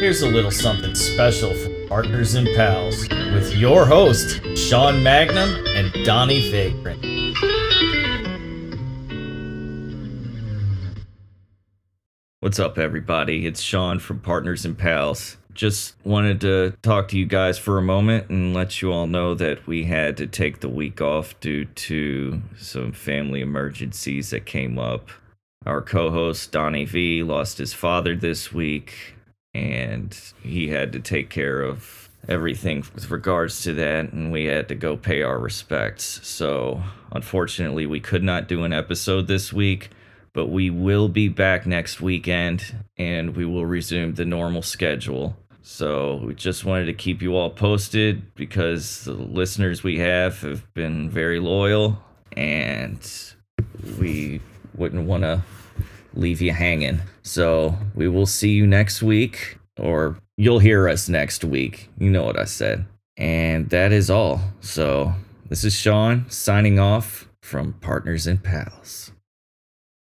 here's a little something special for partners and pals with your host, Sean Magnum and Donnie Vagrant. What's up, everybody? It's Sean from Partners and Pals. Just wanted to talk to you guys for a moment and let you all know that we had to take the week off due to some family emergencies that came up. Our co host, Donnie V, lost his father this week, and he had to take care of everything with regards to that, and we had to go pay our respects. So, unfortunately, we could not do an episode this week but we will be back next weekend and we will resume the normal schedule. So we just wanted to keep you all posted because the listeners we have have been very loyal and we wouldn't want to leave you hanging. So we will see you next week or you'll hear us next week. You know what I said. And that is all. So this is Sean signing off from Partners and Pals.